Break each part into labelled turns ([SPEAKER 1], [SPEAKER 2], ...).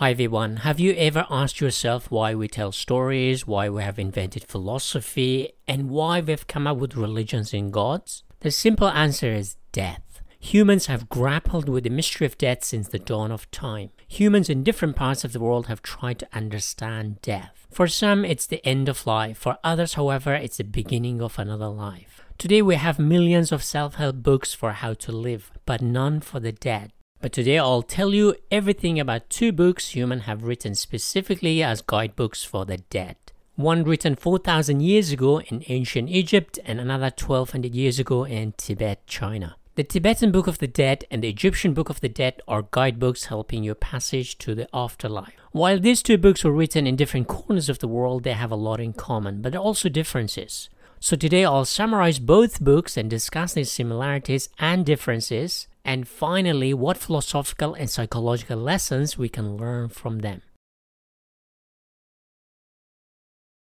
[SPEAKER 1] Hi everyone, have you ever asked yourself why we tell stories, why we have invented philosophy, and why we've come up with religions and gods? The simple answer is death. Humans have grappled with the mystery of death since the dawn of time. Humans in different parts of the world have tried to understand death. For some, it's the end of life. For others, however, it's the beginning of another life. Today, we have millions of self help books for how to live, but none for the dead. But today I'll tell you everything about two books humans have written specifically as guidebooks for the dead. One written 4000 years ago in ancient Egypt and another 1200 years ago in Tibet, China. The Tibetan Book of the Dead and the Egyptian Book of the Dead are guidebooks helping your passage to the afterlife. While these two books were written in different corners of the world, they have a lot in common, but also differences. So today I'll summarize both books and discuss their similarities and differences and finally, what philosophical and psychological lessons we can learn from them.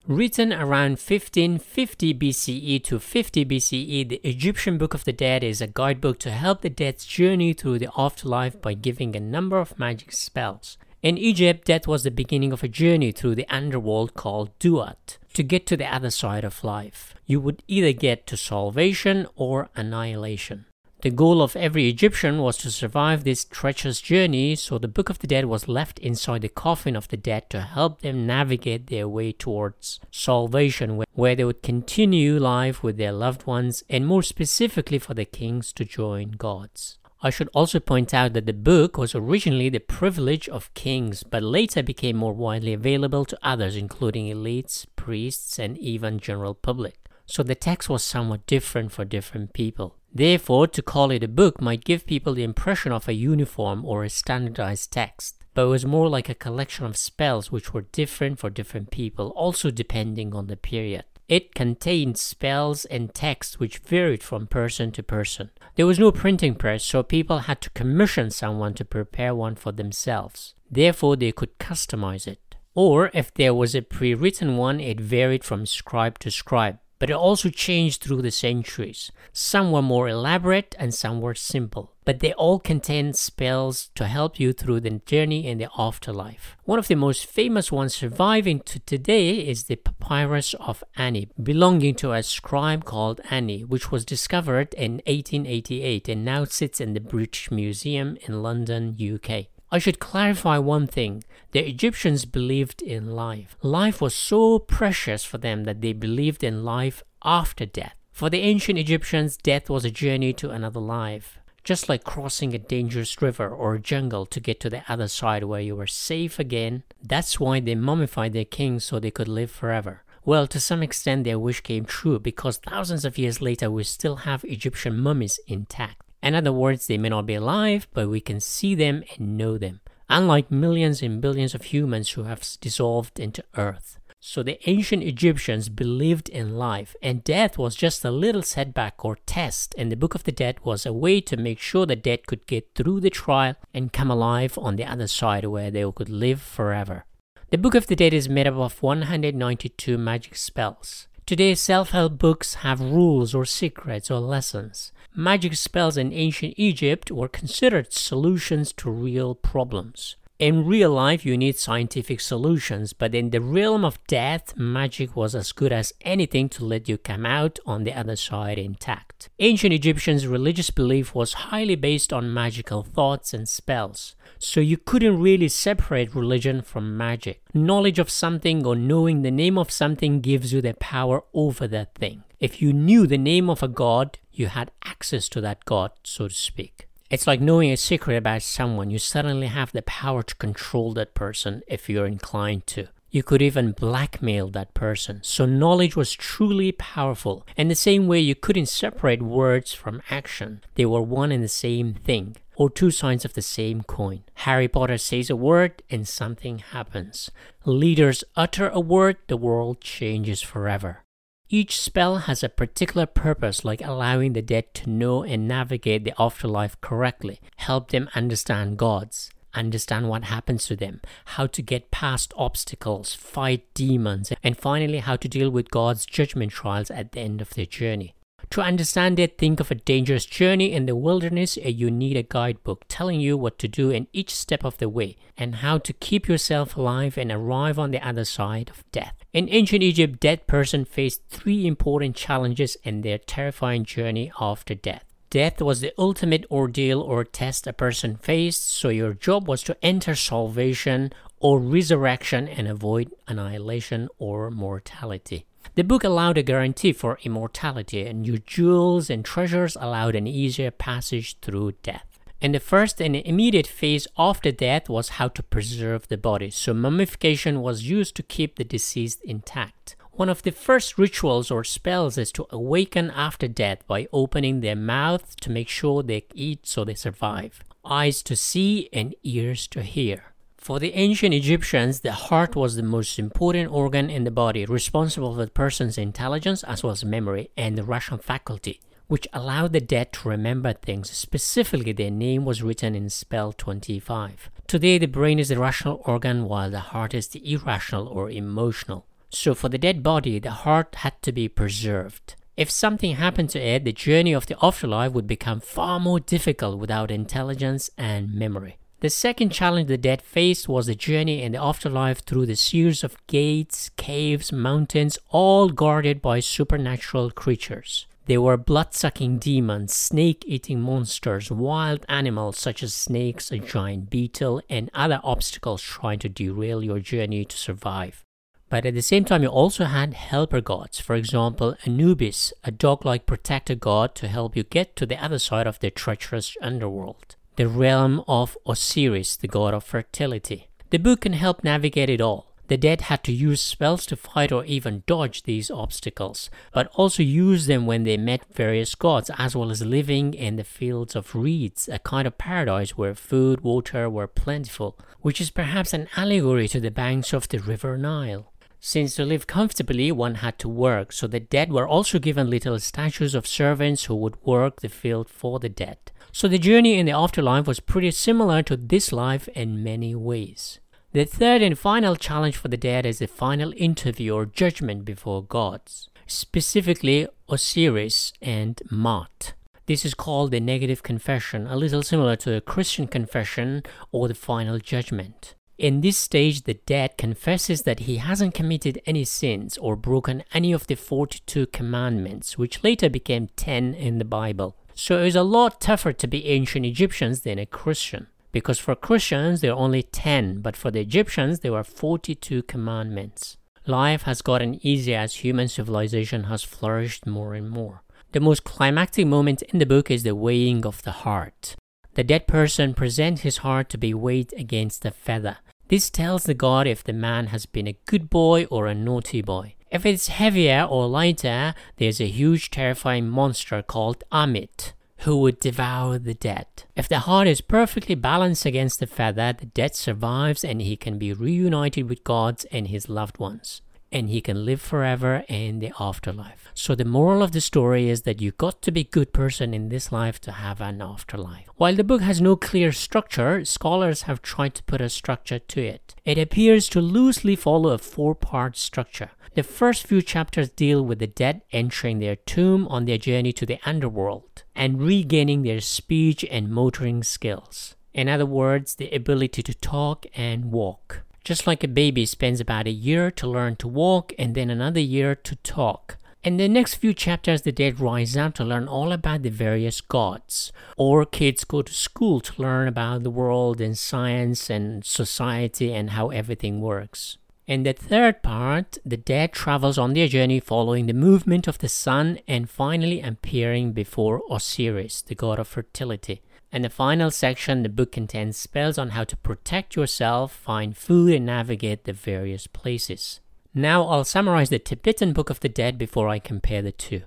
[SPEAKER 1] Written around 1550 BCE to 50 BCE, the Egyptian Book of the Dead is a guidebook to help the dead's journey through the afterlife by giving a number of magic spells. In Egypt, death was the beginning of a journey through the underworld called Duat. To get to the other side of life, you would either get to salvation or annihilation. The goal of every Egyptian was to survive this treacherous journey, so the Book of the Dead was left inside the coffin of the dead to help them navigate their way towards salvation, where they would continue life with their loved ones, and more specifically for the kings to join gods. I should also point out that the book was originally the privilege of kings, but later became more widely available to others, including elites, priests, and even general public. So the text was somewhat different for different people. Therefore, to call it a book might give people the impression of a uniform or a standardized text, but it was more like a collection of spells which were different for different people, also depending on the period. It contained spells and text which varied from person to person. There was no printing press, so people had to commission someone to prepare one for themselves. Therefore, they could customize it. Or, if there was a pre written one, it varied from scribe to scribe but it also changed through the centuries. Some were more elaborate and some were simple, but they all contain spells to help you through the journey in the afterlife. One of the most famous ones surviving to today is the Papyrus of Ani, belonging to a scribe called Ani, which was discovered in 1888 and now sits in the British Museum in London, UK. I should clarify one thing. The Egyptians believed in life. Life was so precious for them that they believed in life after death. For the ancient Egyptians, death was a journey to another life. Just like crossing a dangerous river or a jungle to get to the other side where you were safe again, that's why they mummified their kings so they could live forever. Well, to some extent, their wish came true because thousands of years later, we still have Egyptian mummies intact. In other words, they may not be alive, but we can see them and know them, unlike millions and billions of humans who have dissolved into earth. So the ancient Egyptians believed in life, and death was just a little setback or test, and the Book of the Dead was a way to make sure the dead could get through the trial and come alive on the other side where they could live forever. The Book of the Dead is made up of 192 magic spells. Today, self help books have rules or secrets or lessons. Magic spells in ancient Egypt were considered solutions to real problems. In real life, you need scientific solutions, but in the realm of death, magic was as good as anything to let you come out on the other side intact. Ancient Egyptians' religious belief was highly based on magical thoughts and spells, so you couldn't really separate religion from magic. Knowledge of something or knowing the name of something gives you the power over that thing. If you knew the name of a god, you had access to that god, so to speak. It's like knowing a secret about someone. You suddenly have the power to control that person if you're inclined to. You could even blackmail that person. So knowledge was truly powerful. In the same way you couldn't separate words from action, they were one and the same thing. Or two sides of the same coin. Harry Potter says a word and something happens. Leaders utter a word, the world changes forever. Each spell has a particular purpose, like allowing the dead to know and navigate the afterlife correctly, help them understand gods, understand what happens to them, how to get past obstacles, fight demons, and finally how to deal with God's judgment trials at the end of their journey. To understand it, think of a dangerous journey in the wilderness, and you need a guidebook telling you what to do in each step of the way and how to keep yourself alive and arrive on the other side of death. In ancient Egypt, dead person faced three important challenges in their terrifying journey after death. Death was the ultimate ordeal or test a person faced, so your job was to enter salvation or resurrection and avoid annihilation or mortality. The book allowed a guarantee for immortality, and your jewels and treasures allowed an easier passage through death. And the first and immediate phase after death was how to preserve the body. So mummification was used to keep the deceased intact. One of the first rituals or spells is to awaken after death by opening their mouth to make sure they eat so they survive, eyes to see, and ears to hear. For the ancient Egyptians, the heart was the most important organ in the body, responsible for the person's intelligence as well as memory and the rational faculty, which allowed the dead to remember things. Specifically, their name was written in spell 25. Today, the brain is the rational organ while the heart is the irrational or emotional. So, for the dead body, the heart had to be preserved. If something happened to it, the journey of the afterlife would become far more difficult without intelligence and memory. The second challenge the dead faced was the journey in the afterlife through the series of gates, caves, mountains, all guarded by supernatural creatures. There were blood sucking demons, snake eating monsters, wild animals such as snakes, a giant beetle, and other obstacles trying to derail your journey to survive. But at the same time, you also had helper gods. For example, Anubis, a dog like protector god to help you get to the other side of the treacherous underworld the realm of Osiris, the god of fertility. The book can help navigate it all. The dead had to use spells to fight or even dodge these obstacles, but also use them when they met various gods, as well as living in the fields of reeds, a kind of paradise where food, water were plentiful, which is perhaps an allegory to the banks of the river Nile. Since to live comfortably one had to work, so the dead were also given little statues of servants who would work the field for the dead. So the journey in the afterlife was pretty similar to this life in many ways. The third and final challenge for the dead is the final interview or judgment before gods, specifically Osiris and Maat. This is called the negative confession, a little similar to a Christian confession or the final judgment. In this stage, the dead confesses that he hasn't committed any sins or broken any of the 42 commandments, which later became 10 in the Bible. So it was a lot tougher to be ancient Egyptians than a Christian. Because for Christians, there are only 10, but for the Egyptians, there were 42 commandments. Life has gotten easier as human civilization has flourished more and more. The most climactic moment in the book is the weighing of the heart. The dead person presents his heart to be weighed against a feather. This tells the god if the man has been a good boy or a naughty boy. If it's heavier or lighter, there's a huge terrifying monster called Amit who would devour the dead. If the heart is perfectly balanced against the feather, the dead survives and he can be reunited with gods and his loved ones. And he can live forever in the afterlife. So the moral of the story is that you got to be a good person in this life to have an afterlife. While the book has no clear structure, scholars have tried to put a structure to it. It appears to loosely follow a four-part structure. The first few chapters deal with the dead entering their tomb on their journey to the underworld and regaining their speech and motoring skills. In other words, the ability to talk and walk. Just like a baby spends about a year to learn to walk and then another year to talk. In the next few chapters, the dead rise up to learn all about the various gods. Or kids go to school to learn about the world and science and society and how everything works. In the third part, the dead travels on their journey following the movement of the sun and finally appearing before Osiris, the god of fertility. In the final section, the book contains spells on how to protect yourself, find food, and navigate the various places. Now I'll summarize the Tibetan Book of the Dead before I compare the two.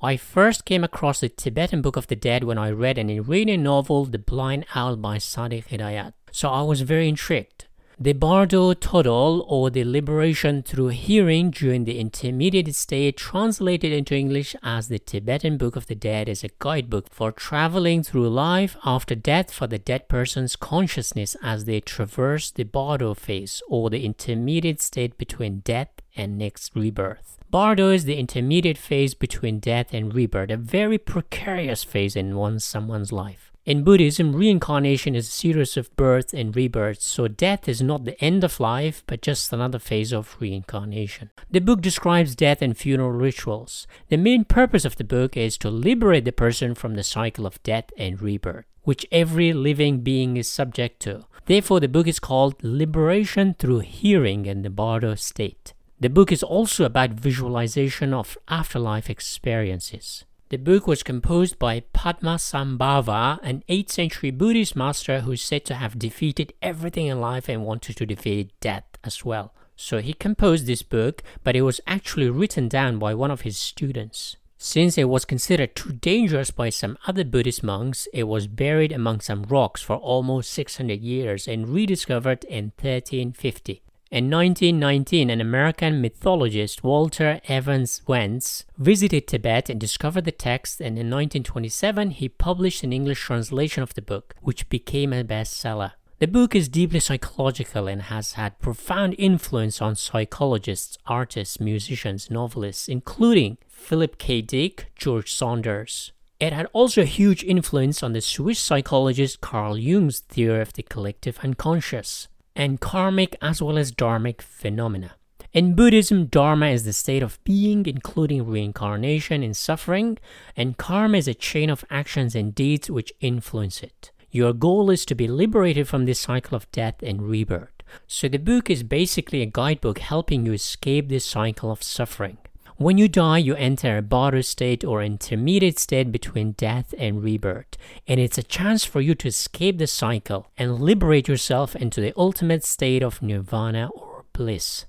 [SPEAKER 1] I first came across the Tibetan Book of the Dead when I read an Iranian novel, The Blind Owl by Sadiq Hidayat, so I was very intrigued. The Bardo Thodol, or the liberation through hearing during the intermediate state, translated into English as the Tibetan Book of the Dead, is a guidebook for traveling through life after death for the dead person's consciousness as they traverse the Bardo phase, or the intermediate state between death and next rebirth. Bardo is the intermediate phase between death and rebirth, a very precarious phase in one's someone's life. In Buddhism, reincarnation is a series of births and rebirths, so death is not the end of life, but just another phase of reincarnation. The book describes death and funeral rituals. The main purpose of the book is to liberate the person from the cycle of death and rebirth, which every living being is subject to. Therefore, the book is called Liberation Through Hearing in the Bardo State. The book is also about visualization of afterlife experiences. The book was composed by Padmasambhava, an 8th century Buddhist master who is said to have defeated everything in life and wanted to defeat death as well. So he composed this book, but it was actually written down by one of his students. Since it was considered too dangerous by some other Buddhist monks, it was buried among some rocks for almost 600 years and rediscovered in 1350. In 1919, an American mythologist, Walter Evans Wentz, visited Tibet and discovered the text, and in 1927 he published an English translation of the book, which became a bestseller. The book is deeply psychological and has had profound influence on psychologists, artists, musicians, novelists, including Philip K. Dick, George Saunders. It had also a huge influence on the Swiss psychologist Carl Jung's theory of the collective unconscious and karmic as well as dharmic phenomena. In Buddhism, Dharma is the state of being, including reincarnation and suffering, and karma is a chain of actions and deeds which influence it. Your goal is to be liberated from this cycle of death and rebirth. So, the book is basically a guidebook helping you escape this cycle of suffering. When you die, you enter a Bardo state or intermediate state between death and rebirth, and it's a chance for you to escape the cycle and liberate yourself into the ultimate state of nirvana or bliss.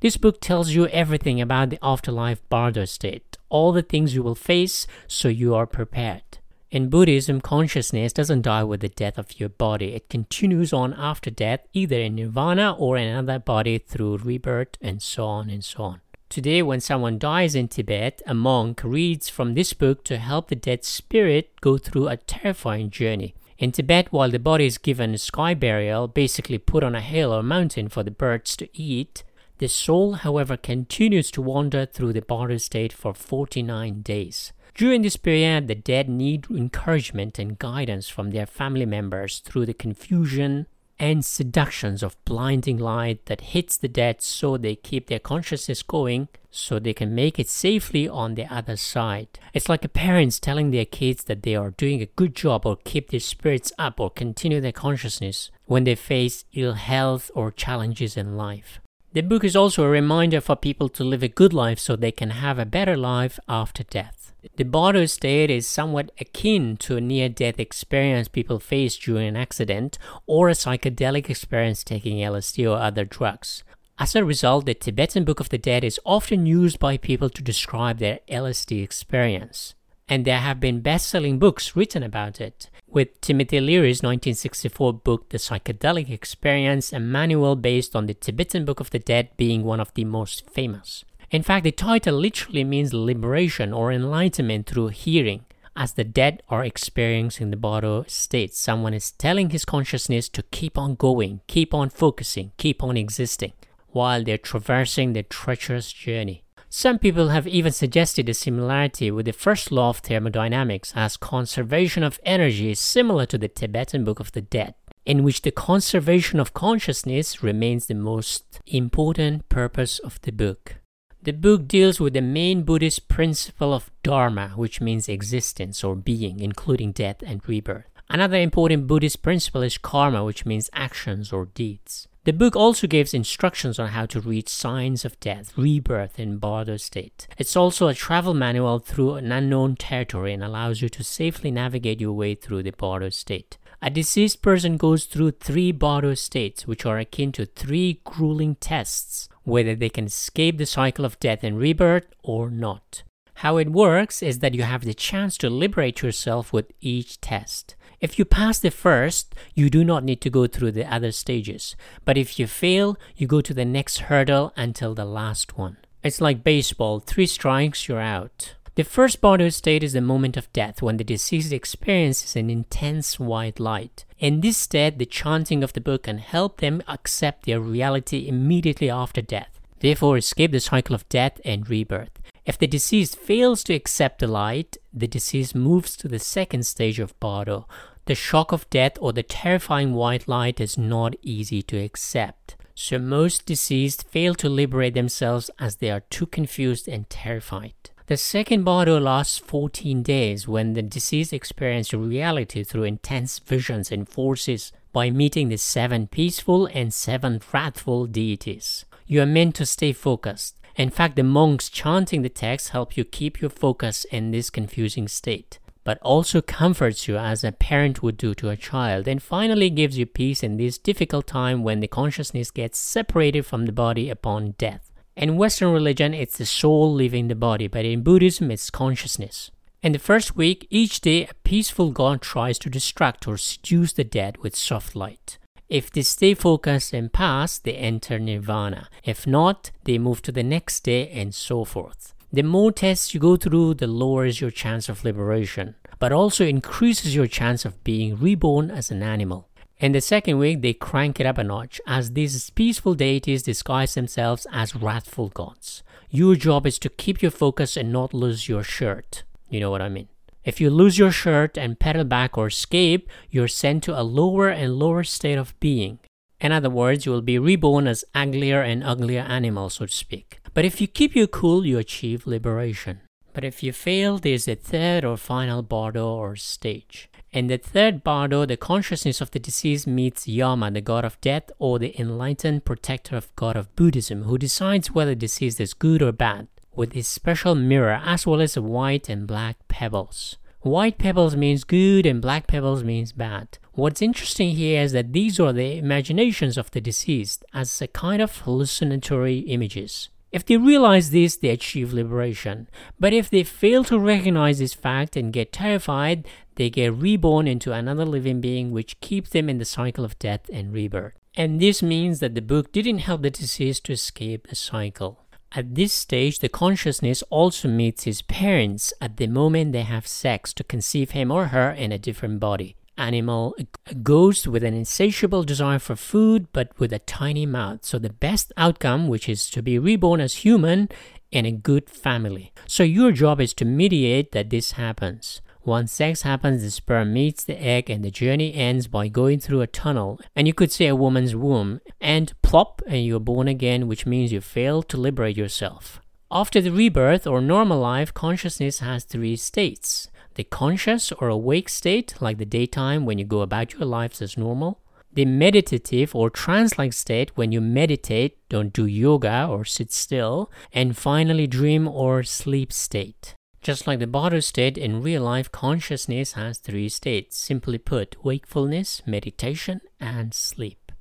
[SPEAKER 1] This book tells you everything about the afterlife Bardo state, all the things you will face, so you are prepared. In Buddhism, consciousness doesn't die with the death of your body. It continues on after death, either in nirvana or another body through rebirth, and so on and so on. Today, when someone dies in Tibet, a monk reads from this book to help the dead spirit go through a terrifying journey. In Tibet, while the body is given sky burial, basically put on a hill or mountain for the birds to eat, the soul, however, continues to wander through the Bardo state for 49 days. During this period, the dead need encouragement and guidance from their family members through the confusion, and seductions of blinding light that hits the dead so they keep their consciousness going so they can make it safely on the other side. It's like a parents telling their kids that they are doing a good job or keep their spirits up or continue their consciousness when they face ill health or challenges in life. The book is also a reminder for people to live a good life so they can have a better life after death. The Bardo state is somewhat akin to a near death experience people face during an accident or a psychedelic experience taking LSD or other drugs. As a result, the Tibetan Book of the Dead is often used by people to describe their LSD experience. And there have been best selling books written about it, with Timothy Leary's 1964 book, The Psychedelic Experience, a manual based on the Tibetan Book of the Dead being one of the most famous. In fact, the title literally means liberation or enlightenment through hearing. As the dead are experiencing the Bardo state, someone is telling his consciousness to keep on going, keep on focusing, keep on existing, while they're traversing the treacherous journey. Some people have even suggested a similarity with the first law of thermodynamics, as conservation of energy is similar to the Tibetan Book of the Dead, in which the conservation of consciousness remains the most important purpose of the book. The book deals with the main Buddhist principle of Dharma, which means existence or being, including death and rebirth. Another important Buddhist principle is karma, which means actions or deeds. The book also gives instructions on how to reach signs of death, rebirth, and Bardo state. It's also a travel manual through an unknown territory and allows you to safely navigate your way through the Bardo state. A deceased person goes through three Bardo states, which are akin to three grueling tests whether they can escape the cycle of death and rebirth or not. How it works is that you have the chance to liberate yourself with each test. If you pass the first, you do not need to go through the other stages. But if you fail, you go to the next hurdle until the last one. It's like baseball three strikes, you're out. The first Bardo state is the moment of death when the deceased experiences an intense white light. In this state, the chanting of the book can help them accept their reality immediately after death, therefore, escape the cycle of death and rebirth. If the deceased fails to accept the light, the deceased moves to the second stage of Bardo. The shock of death or the terrifying white light is not easy to accept. So most deceased fail to liberate themselves as they are too confused and terrified. The second Bardo lasts 14 days when the deceased experiences reality through intense visions and forces by meeting the seven peaceful and seven wrathful deities. You are meant to stay focused. In fact, the monks chanting the text help you keep your focus in this confusing state, but also comforts you as a parent would do to a child, and finally gives you peace in this difficult time when the consciousness gets separated from the body upon death. In Western religion, it's the soul leaving the body, but in Buddhism, it's consciousness. In the first week, each day, a peaceful god tries to distract or seduce the dead with soft light. If they stay focused and pass, they enter nirvana. If not, they move to the next day and so forth. The more tests you go through, the lower is your chance of liberation, but also increases your chance of being reborn as an animal. In the second week, they crank it up a notch as these peaceful deities disguise themselves as wrathful gods. Your job is to keep your focus and not lose your shirt. You know what I mean? If you lose your shirt and pedal back or escape, you're sent to a lower and lower state of being. In other words, you will be reborn as uglier and uglier animals, so to speak. But if you keep your cool, you achieve liberation. But if you fail, there's a third or final bardo or stage. In the third bardo, the consciousness of the deceased meets Yama, the god of death, or the enlightened protector of god of Buddhism, who decides whether the deceased is good or bad with his special mirror as well as white and black pebbles. White pebbles means good and black pebbles means bad. What's interesting here is that these are the imaginations of the deceased as a kind of hallucinatory images. If they realize this, they achieve liberation. But if they fail to recognize this fact and get terrified, they get reborn into another living being which keeps them in the cycle of death and rebirth. And this means that the book didn't help the deceased to escape the cycle. At this stage, the consciousness also meets his parents at the moment they have sex to conceive him or her in a different body. Animal, a ghost with an insatiable desire for food but with a tiny mouth. So, the best outcome, which is to be reborn as human in a good family. So, your job is to mediate that this happens. Once sex happens, the sperm meets the egg and the journey ends by going through a tunnel. And you could say a woman's womb. And plop, and you're born again, which means you failed to liberate yourself. After the rebirth or normal life, consciousness has three states the conscious or awake state, like the daytime when you go about your lives as normal, the meditative or trance like state when you meditate, don't do yoga or sit still, and finally dream or sleep state. Just like the Bardo state, in real life, consciousness has three states. Simply put, wakefulness, meditation, and sleep.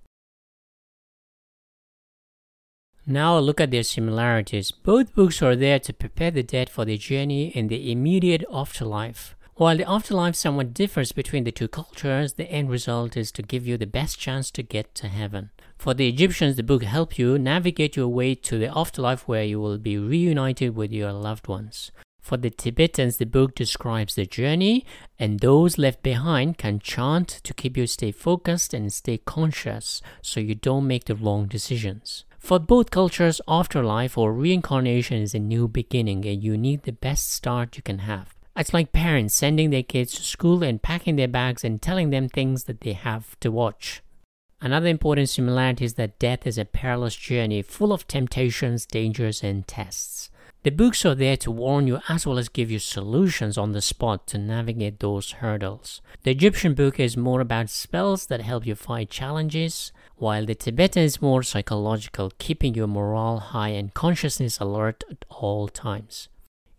[SPEAKER 1] Now look at their similarities. Both books are there to prepare the dead for their journey in the immediate afterlife. While the afterlife somewhat differs between the two cultures, the end result is to give you the best chance to get to heaven. For the Egyptians, the book helps you navigate your way to the afterlife where you will be reunited with your loved ones. For the Tibetans, the book describes the journey, and those left behind can chant to keep you stay focused and stay conscious so you don't make the wrong decisions. For both cultures, afterlife or reincarnation is a new beginning, and you need the best start you can have. It's like parents sending their kids to school and packing their bags and telling them things that they have to watch. Another important similarity is that death is a perilous journey full of temptations, dangers, and tests. The books are there to warn you as well as give you solutions on the spot to navigate those hurdles. The Egyptian book is more about spells that help you fight challenges, while the Tibetan is more psychological, keeping your morale high and consciousness alert at all times.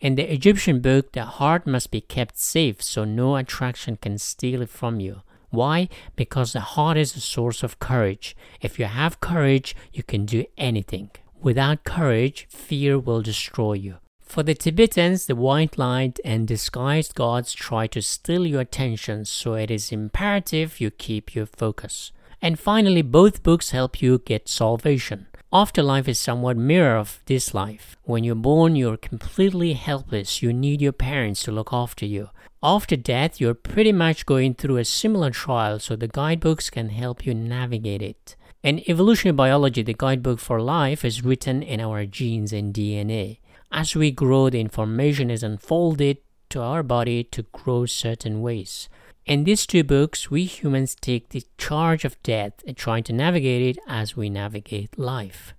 [SPEAKER 1] In the Egyptian book, the heart must be kept safe so no attraction can steal it from you. Why? Because the heart is a source of courage. If you have courage, you can do anything. Without courage, fear will destroy you. For the Tibetans, the white light and disguised gods try to steal your attention, so it is imperative you keep your focus. And finally, both books help you get salvation. Afterlife is somewhat mirror of this life. When you're born, you're completely helpless. You need your parents to look after you. After death, you're pretty much going through a similar trial, so the guidebooks can help you navigate it. In evolutionary biology, the guidebook for life is written in our genes and DNA. As we grow, the information is unfolded to our body to grow certain ways. In these two books, we humans take the charge of death and try to navigate it as we navigate life.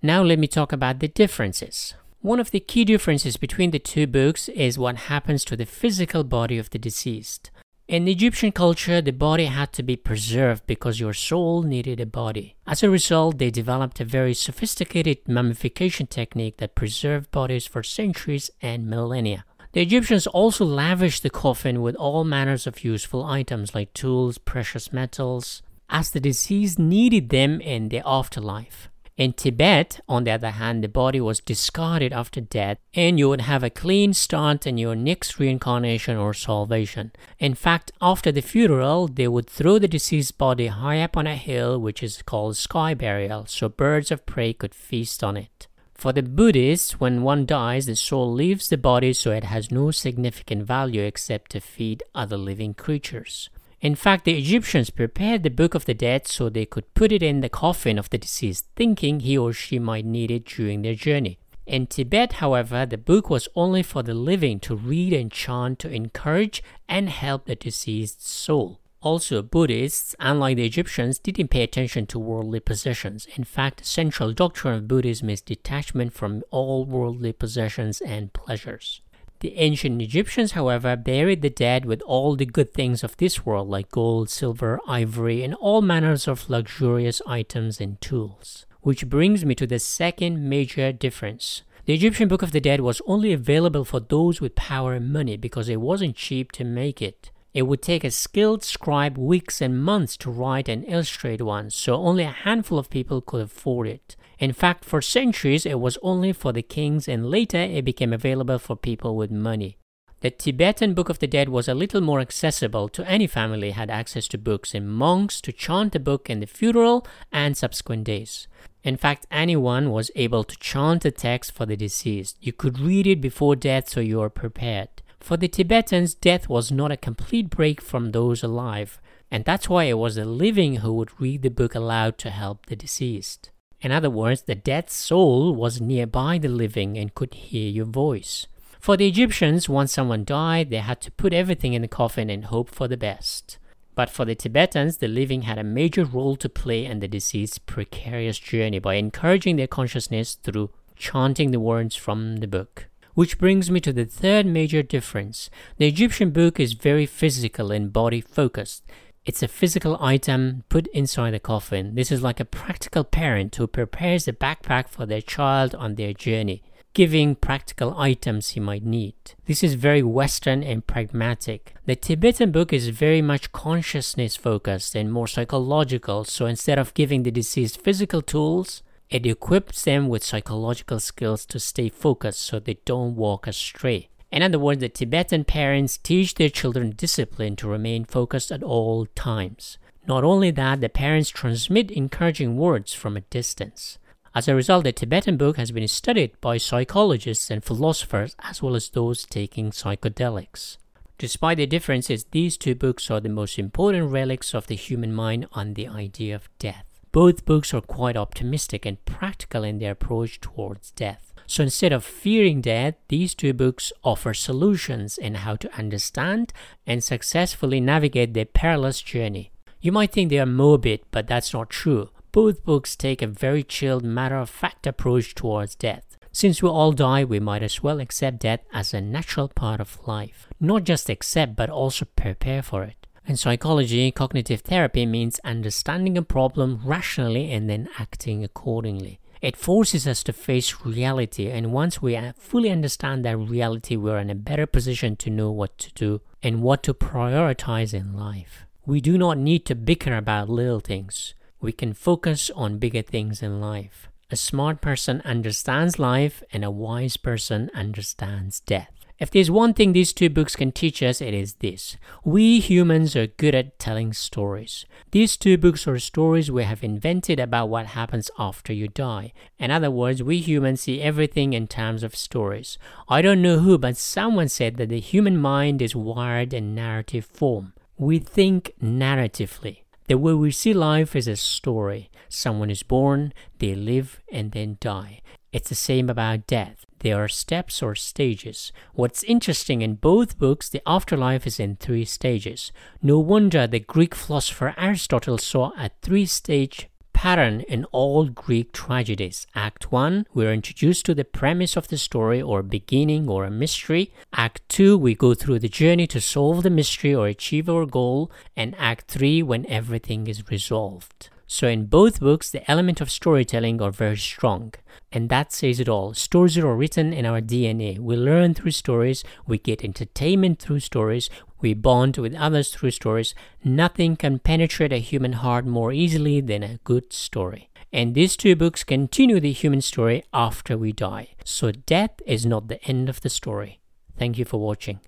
[SPEAKER 1] Now, let me talk about the differences. One of the key differences between the two books is what happens to the physical body of the deceased. In Egyptian culture, the body had to be preserved because your soul needed a body. As a result, they developed a very sophisticated mummification technique that preserved bodies for centuries and millennia. The Egyptians also lavished the coffin with all manners of useful items like tools, precious metals, as the deceased needed them in the afterlife. In Tibet, on the other hand, the body was discarded after death, and you would have a clean start in your next reincarnation or salvation. In fact, after the funeral, they would throw the deceased body high up on a hill, which is called sky burial, so birds of prey could feast on it. For the Buddhists, when one dies, the soul leaves the body so it has no significant value except to feed other living creatures. In fact, the Egyptians prepared the Book of the Dead so they could put it in the coffin of the deceased, thinking he or she might need it during their journey. In Tibet, however, the book was only for the living to read and chant to encourage and help the deceased soul. Also, Buddhists, unlike the Egyptians, didn't pay attention to worldly possessions. In fact, the central doctrine of Buddhism is detachment from all worldly possessions and pleasures. The ancient Egyptians, however, buried the dead with all the good things of this world, like gold, silver, ivory, and all manners of luxurious items and tools. Which brings me to the second major difference. The Egyptian Book of the Dead was only available for those with power and money because it wasn't cheap to make it. It would take a skilled scribe weeks and months to write and illustrate one, so only a handful of people could afford it. In fact, for centuries it was only for the kings, and later it became available for people with money. The Tibetan Book of the Dead was a little more accessible to any family had access to books and monks to chant the book in the funeral and subsequent days. In fact, anyone was able to chant the text for the deceased. You could read it before death so you are prepared. For the Tibetans, death was not a complete break from those alive, and that's why it was the living who would read the book aloud to help the deceased. In other words, the dead soul was nearby the living and could hear your voice. For the Egyptians, once someone died, they had to put everything in the coffin and hope for the best. But for the Tibetans, the living had a major role to play in the deceased's precarious journey by encouraging their consciousness through chanting the words from the book. Which brings me to the third major difference. The Egyptian book is very physical and body focused. It's a physical item put inside the coffin. This is like a practical parent who prepares a backpack for their child on their journey, giving practical items he might need. This is very Western and pragmatic. The Tibetan book is very much consciousness focused and more psychological, so instead of giving the deceased physical tools, it equips them with psychological skills to stay focused so they don't walk astray. In other words, the Tibetan parents teach their children discipline to remain focused at all times. Not only that, the parents transmit encouraging words from a distance. As a result, the Tibetan book has been studied by psychologists and philosophers as well as those taking psychedelics. Despite the differences, these two books are the most important relics of the human mind on the idea of death. Both books are quite optimistic and practical in their approach towards death. So instead of fearing death, these two books offer solutions in how to understand and successfully navigate their perilous journey. You might think they are morbid, but that's not true. Both books take a very chilled, matter of fact approach towards death. Since we all die, we might as well accept death as a natural part of life. Not just accept, but also prepare for it. In psychology, cognitive therapy means understanding a problem rationally and then acting accordingly. It forces us to face reality, and once we uh, fully understand that reality, we're in a better position to know what to do and what to prioritize in life. We do not need to bicker about little things. We can focus on bigger things in life. A smart person understands life, and a wise person understands death. If there's one thing these two books can teach us, it is this. We humans are good at telling stories. These two books are stories we have invented about what happens after you die. In other words, we humans see everything in terms of stories. I don't know who, but someone said that the human mind is wired in narrative form. We think narratively. The way we see life is a story. Someone is born, they live, and then die. It's the same about death. There are steps or stages. What's interesting in both books, the afterlife is in three stages. No wonder the Greek philosopher Aristotle saw a three stage pattern in all Greek tragedies. Act 1, we're introduced to the premise of the story or beginning or a mystery. Act 2, we go through the journey to solve the mystery or achieve our goal. And Act 3, when everything is resolved. So in both books, the element of storytelling are very strong. And that says it all. Stories are written in our DNA. We learn through stories, we get entertainment through stories, we bond with others through stories. Nothing can penetrate a human heart more easily than a good story. And these two books continue the human story after we die. So death is not the end of the story. Thank you for watching.